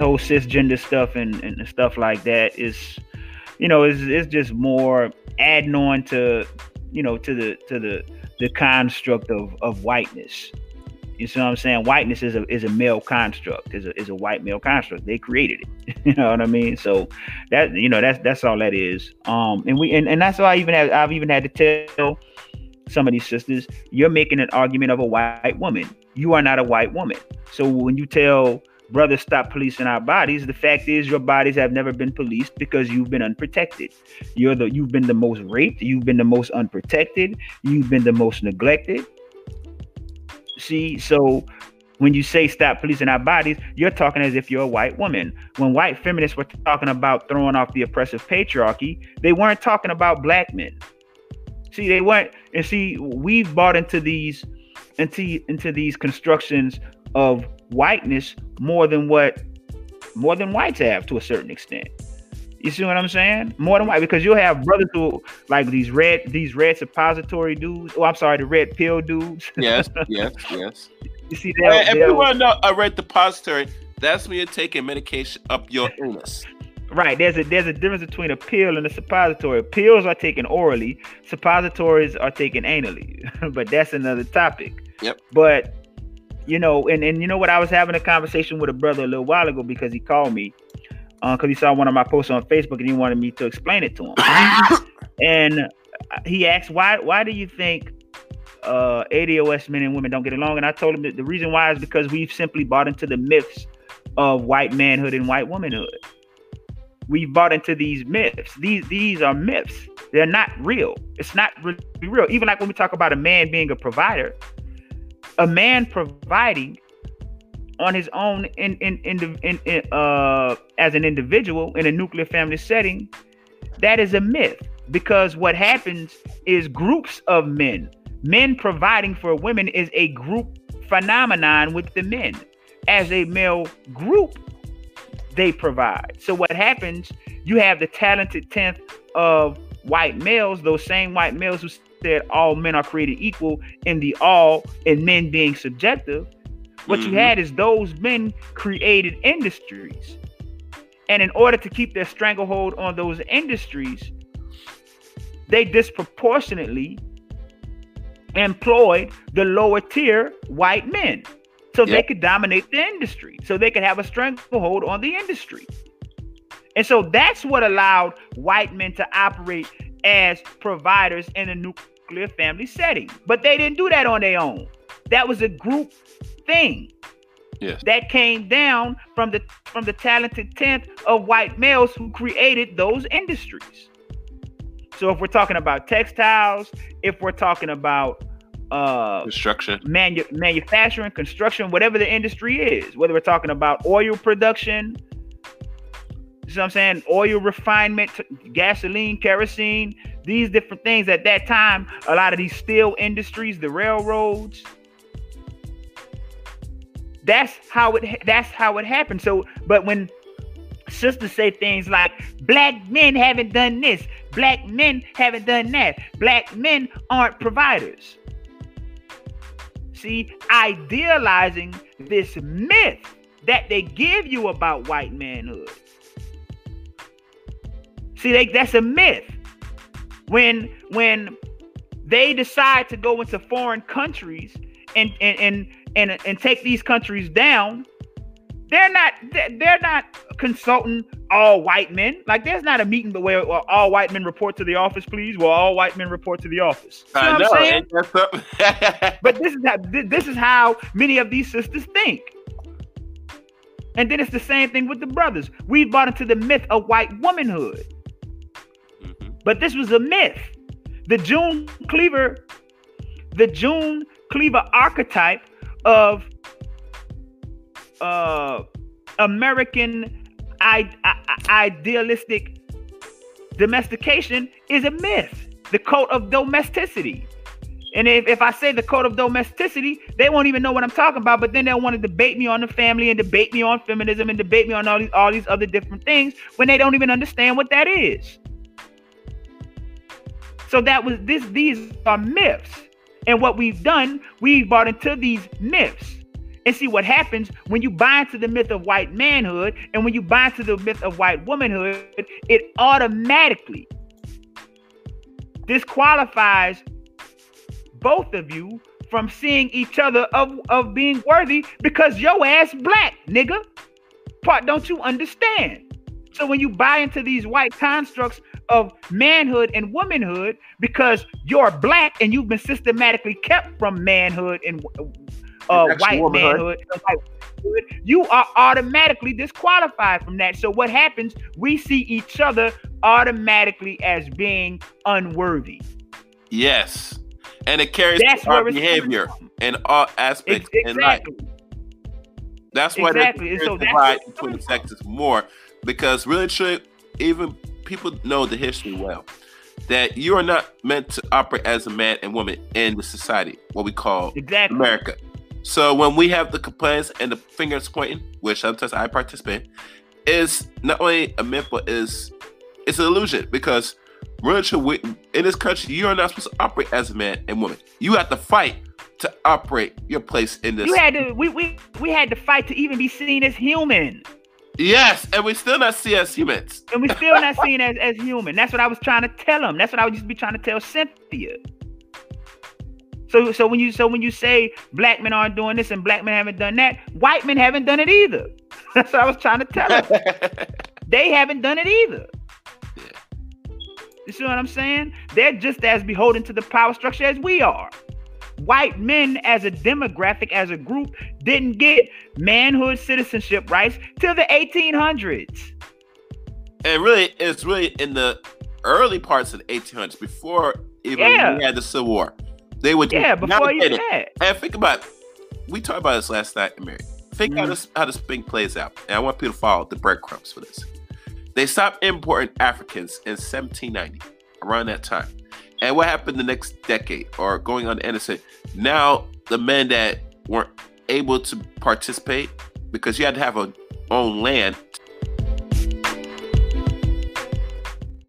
whole cisgender stuff and, and stuff like that is, you know, is it's just more adding on to, you know, to the to the the construct of of whiteness. You see what I'm saying? Whiteness is a is a male construct, is a is a white male construct. They created it. you know what I mean? So that you know that's that's all that is. Um, and we and, and that's why I even have I've even had to tell some of these sisters, you're making an argument of a white woman. You are not a white woman. So when you tell brothers stop policing our bodies, the fact is your bodies have never been policed because you've been unprotected. You're the you've been the most raped, you've been the most unprotected, you've been the most neglected See, so when you say stop policing our bodies, you're talking as if you're a white woman. When white feminists were talking about throwing off the oppressive patriarchy, they weren't talking about black men. See, they weren't, and see, we've bought into these into into these constructions of whiteness more than what more than whites have to a certain extent. You see what I'm saying? More than white, because you'll have brothers who like these red, these red suppository dudes. Oh, I'm sorry, the red pill dudes. Yes, yes, yes. you see that? If you want to know a red depository, that's when you're taking medication up your illness. Right. There's a there's a difference between a pill and a suppository. Pills are taken orally. Suppositories are taken anally. but that's another topic. Yep. But you know, and and you know what? I was having a conversation with a brother a little while ago because he called me because uh, he saw one of my posts on Facebook and he wanted me to explain it to him. and he asked, "Why? Why do you think uh, ADOS men and women don't get along?" And I told him that the reason why is because we've simply bought into the myths of white manhood and white womanhood. We've bought into these myths. These these are myths. They're not real. It's not really real. Even like when we talk about a man being a provider, a man providing on his own in in, in, in, in uh as an individual in a nuclear family setting, that is a myth because what happens is groups of men, men providing for women is a group phenomenon with the men. As a male group, they provide. So what happens, you have the talented tenth of white males, those same white males who said all men are created equal in the all and men being subjective what mm-hmm. you had is those men created industries. And in order to keep their stranglehold on those industries, they disproportionately employed the lower tier white men so yep. they could dominate the industry, so they could have a stranglehold on the industry. And so that's what allowed white men to operate as providers in a nuclear family setting. But they didn't do that on their own. That was a group thing. Yes. That came down from the from the talented tenth of white males who created those industries. So if we're talking about textiles, if we're talking about uh construction, manu- manufacturing, construction, whatever the industry is, whether we're talking about oil production, you know what I'm saying? Oil refinement, gasoline, kerosene, these different things at that time, a lot of these steel industries, the railroads, that's how it that's how it happened. So, but when sisters say things like black men haven't done this, black men haven't done that, black men aren't providers. See, idealizing this myth that they give you about white manhood. See, they, that's a myth. When when they decide to go into foreign countries and and and and and take these countries down, they're not they're not consulting all white men. Like there's not a meeting but where all white men report to the office, please. Well, all white men report to the office. You know I know. but this is how this is how many of these sisters think. And then it's the same thing with the brothers. We've bought into the myth of white womanhood. But this was a myth. The June Cleaver, the June Cleaver archetype of uh, American I- I- idealistic domestication is a myth. The cult of domesticity. And if, if I say the code of domesticity, they won't even know what I'm talking about. But then they'll want to debate me on the family and debate me on feminism and debate me on all these all these other different things when they don't even understand what that is. So that was this. These are myths. And what we've done, we've bought into these myths. And see what happens when you buy into the myth of white manhood and when you buy into the myth of white womanhood, it automatically disqualifies both of you from seeing each other of, of being worthy because your ass black, nigga. Part don't you understand? So when you buy into these white constructs of manhood and womanhood because you're black and you've been systematically kept from manhood and uh, white manhood, you are automatically disqualified from that. So what happens? We see each other automatically as being unworthy. Yes, and it carries That's our behavior in all aspects exactly. in life. That's why exactly. there's so divide between the sexes more because really, truly, even people know the history well that you are not meant to operate as a man and woman in the society, what we call exactly. America. So when we have the complaints and the fingers pointing, which sometimes I participate, is not only a myth but is it's an illusion because in this country you are not supposed to operate as a man and woman. You have to fight to operate your place in this. You had to we we we had to fight to even be seen as human. Yes, and we still not see as humans. And we still not seen as, as human. That's what I was trying to tell him. That's what I would just be trying to tell Cynthia. So so when you so when you say black men aren't doing this and black men haven't done that, white men haven't done it either. That's what I was trying to tell them. they haven't done it either. You see what I'm saying? They're just as beholden to the power structure as we are. White men, as a demographic, as a group, didn't get manhood citizenship rights till the 1800s. And really, it's really in the early parts of the 1800s, before even yeah. we had the Civil War. They would yeah before you had. And think about we talked about this last night, Mary. Think mm-hmm. how this how this thing plays out, and I want people to follow the breadcrumbs for this. They stopped importing Africans in 1790, around that time. And what happened the next decade, or going on the end Now the men that weren't able to participate because you had to have a own land